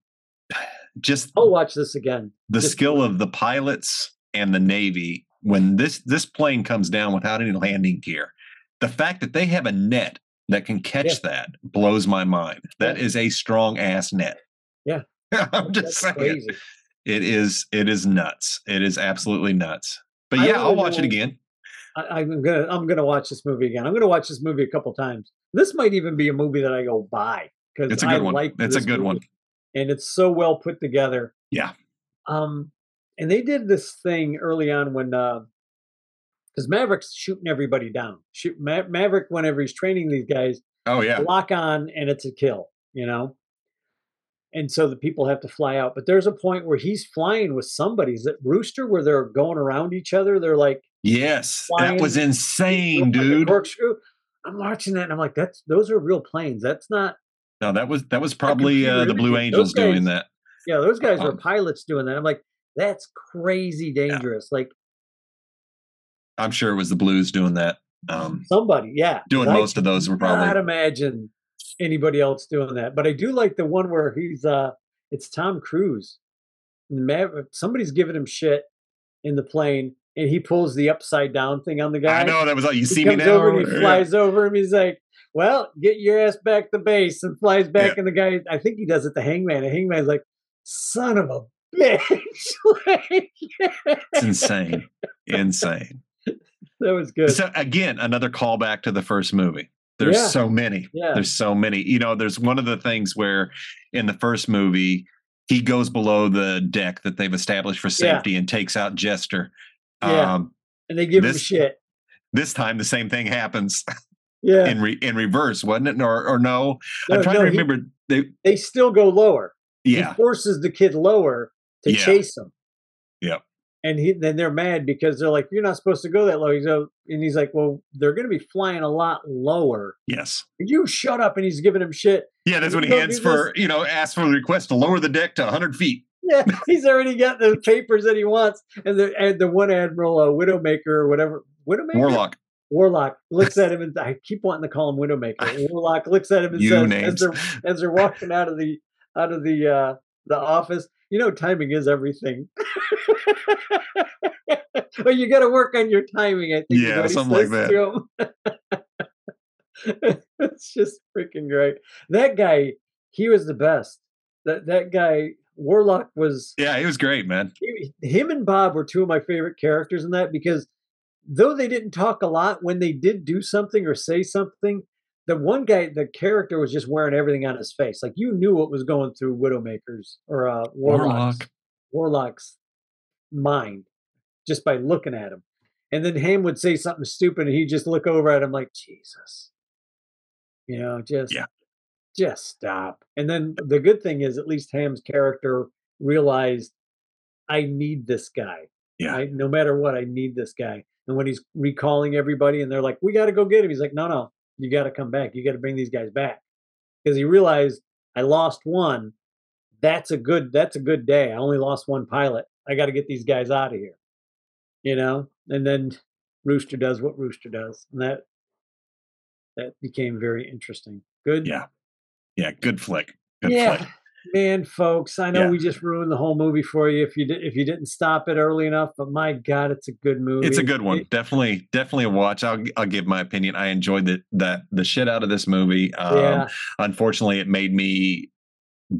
just I'll watch this again. the just- skill of the pilots and the Navy when this this plane comes down without any landing gear. The fact that they have a net that can catch that blows my mind. That Yeah. is a strong ass net. Yeah. I'm just That's saying. crazy. It is it is nuts. It is absolutely nuts. But yeah, I'll watch it again. I, I'm gonna I'm gonna watch this movie again. I'm gonna watch this movie a couple times. This might even be a movie that I go buy because It's a I good one. like It's a good one. and it's so well put together. Yeah. Um, and they did this thing early on when uh because Maverick's shooting everybody down. Shoot Ma- Maverick whenever he's training these guys, Oh yeah. lock on and it's a kill. You know. And so the people have to fly out. But there's a point where he's flying with somebody. Is it Rooster where they're going around each other? They're like Yes. That was insane, dude. corkscrew. I'm watching that and I'm like, that's those are real planes. That's not No, that was that was probably uh, the Blue Angels doing that. yeah, those guys were Um, pilots doing that. I'm like, that's crazy dangerous. Like I'm sure it was the Blues doing that. Um, somebody, yeah. doing 'cause I most of those were probably imagine anybody else doing that. But I do like the one where he's uh it's Tom Cruise. Somebody's giving him shit in the plane and he pulls the upside down thing on the guy. I know that was like you he see me now. over and he flies over him. He's like, "Well, get your ass back to base," and flies back. And the guy, I think he does it to Hangman. And Hangman's like, "Son of a bitch!" Like, It's insane, insane. that was good. So again, another callback to the first movie. There's Yeah. so many. Yeah. There's so many. You know, there's one of the things where in the first movie he goes below the deck that they've established for Yeah. safety and takes out Jester. Yeah. Um, and they give him shit. this time the same thing happens Yeah, in re- in reverse, wasn't it? Or or no? No, I'm trying no, to he- remember. They they still go lower. yeah He forces the kid lower to Yeah. chase him. Yep. And he, then they're mad because they're like, "You're not supposed to go that low." He's like, and he's like, "Well, they're going to be flying a lot lower." yes You shut up! And he's giving him shit. yeah. That's when he hands for you know asks for the request to lower the deck to 100 feet. Yeah, he's already got the papers that he wants, and the and the one admiral, uh, Widowmaker or whatever, Widowmaker, Warlock. Warlock looks at him, and I keep wanting to call him Widowmaker. Warlock looks at him and You says, as they're as they're walking out of the out of the uh, the office, you know, timing is everything. well, you got to work on your timing. I think. Yeah, something like him. it's just freaking great. That guy, he was the best. That that guy, Warlock was Yeah, he was great, man. he- him and Bob were two of my favorite characters in that because though they didn't talk a lot, when they did do something or say something, the one guy, the character was just wearing everything on his face. Like you knew what was going through Widowmaker's or uh, Warlock's, Warlock. Warlock's mind just by looking at him. And then Hamm would say something stupid and he'd just look over at him like, Jesus. You know, just Yeah. just stop. And then the good thing is at least Hamm's character realized I need this guy. Yeah. I, no matter what, I need this guy. And when he's recalling everybody and they're like, we got to go get him, he's like, no, no, you got to come back. You got to bring these guys back. Because he realized I lost one. That's a good, that's a good day. I only lost one pilot. I got to get these guys out of here. You know? And then Rooster does what Rooster does. And that, that became very interesting. Good. Yeah. Yeah, good flick. Good yeah. flick. Man, folks, I know Yeah. we just ruined the whole movie for you if you did, if you didn't stop it early enough. But my God, it's a good movie. It's a good one. It- definitely, definitely a watch. I'll I'll give my opinion. I enjoyed the that the shit out of this movie. Um, yeah, unfortunately, it made me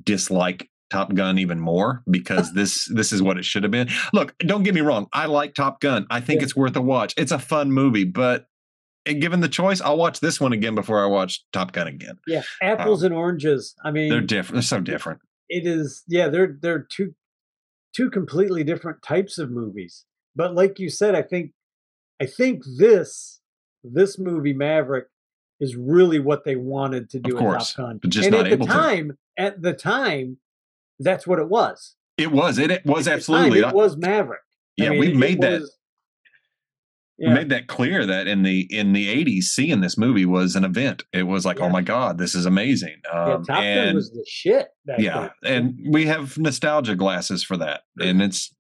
dislike Top Gun even more because this this is what it should have been. Look, don't get me wrong. I like Top Gun. I think Yeah. it's worth a watch. It's a fun movie, but given the choice, I'll watch this one again before I watch Top Gun again. Yeah, apples um, and oranges. I mean, they're different. They're so different. It is. Yeah, they're they're two two completely different types of movies. But like you said, I think I think this this movie Maverick is really what they wanted to do of course, Top Gun. But just and not at able the time, to. at the time, that's what it was. It was. It, it was absolutely. Time, it was Maverick. Yeah, I mean, we've made that. Was, yeah. made that clear that in the in the 80s seeing this movie was an event. It was like oh yeah. oh my god this is amazing. Um, yeah, Top and, was the shit yeah and we have nostalgia glasses for that and it's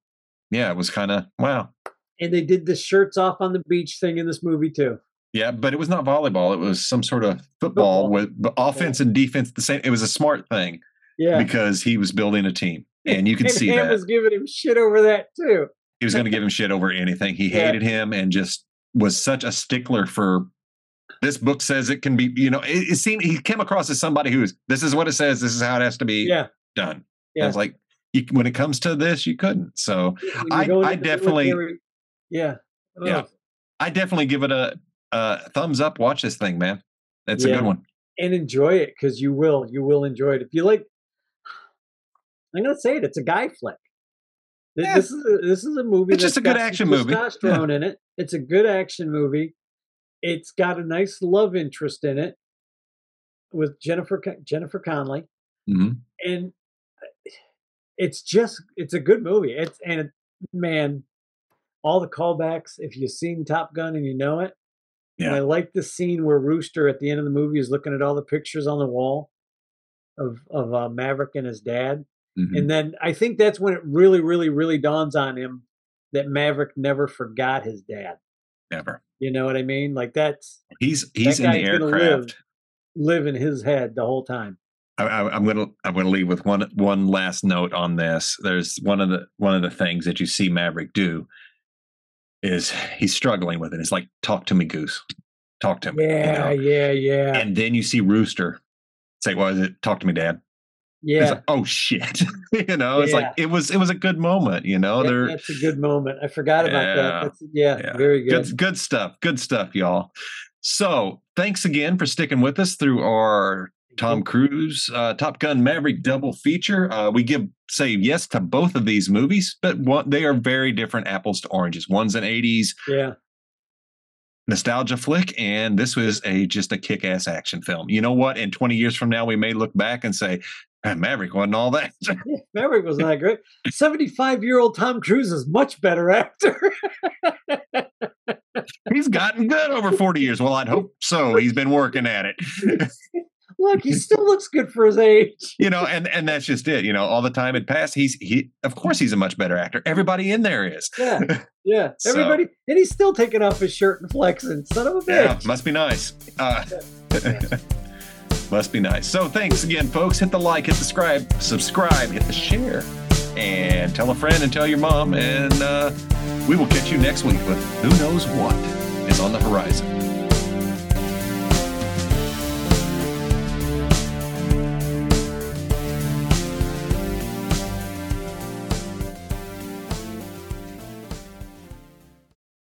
yeah it was kind of wow. And they did the shirts off on the beach thing in this movie too. Yeah but it was not volleyball it was some sort of football, football. with offense and defense the same it was a smart thing yeah. because he was building a team and you can and see Hamm that. was giving him shit over that too he was going to give him shit over anything. He yeah. hated him and just was such a stickler for this book says it can be, you know, it, it seemed he came across as somebody who's this is what it says, this is how it has to be yeah. done. Yeah. I was like, you, when it comes to this, you couldn't. So I, I definitely, yeah, oh. yeah, I definitely give it a, a, thumbs up. Watch this thing, man. That's yeah. a good one, and enjoy it because you will, you will enjoy it if you like. I'm gonna say it. It's a guy flick. Yeah. This is a, this is a movie. It's just a good action movie. Testosterone yeah. in it. It's a good action movie. It's got a nice love interest in it with Jennifer Jennifer Connelly, mm-hmm. and uh, it's just it's a good movie. It's and man, all the callbacks. If you've seen Top Gun and you know it, yeah. And I like the scene where Rooster at the end of the movie is looking at all the pictures on the wall of of uh, Maverick and his dad, Mm-hmm. And then I think that's when it really, really, really dawns on him that Maverick never forgot his dad. Never. You know what I mean? Like that's he's he's that in the aircraft. Live, live, in his head the whole time. I, am gonna I'm gonna leave with one one last note on this. There's one of the one of the things that you see Maverick do is he's struggling with it. It's like talk to me, Goose. Talk to me. Yeah, you know? yeah, yeah. And then you see Rooster say, "What is it? Talk to me, Dad." Yeah. Like, oh shit. you know, it's yeah. like it was it was a good moment, you know. Yeah, that's a good moment. I forgot about yeah. that. That's, yeah, yeah, very good. good. Good stuff. Good stuff, y'all. So thanks again for sticking with us through our Tom Cruise uh, Top Gun Maverick double feature. Uh, we give say yes to both of these movies, but one, they are very different apples to oranges. One's an 80s yeah nostalgia flick and this was a just a kick-ass action film you know what in 20 years from now we may look back and say Maverick wasn't all that. Maverick was not great. 75 year old Tom Cruise is much better actor. He's gotten good over 40 years. Well, I'd hope so. He's been working at it. Look, he still looks good for his age. You know, and and that's just it. You know, all the time had passed. He's he of course he's a much better actor. Everybody in there is. Yeah. Yeah. Everybody so, and he's still taking off his shirt and flexing. Son of a bitch. Yeah, must be nice. Uh, yeah. Must be nice. So thanks again, folks. Hit the like, hit the subscribe, subscribe, hit the share, and tell a friend and tell your mom. And uh, we will catch you next week with who knows what is on the horizon.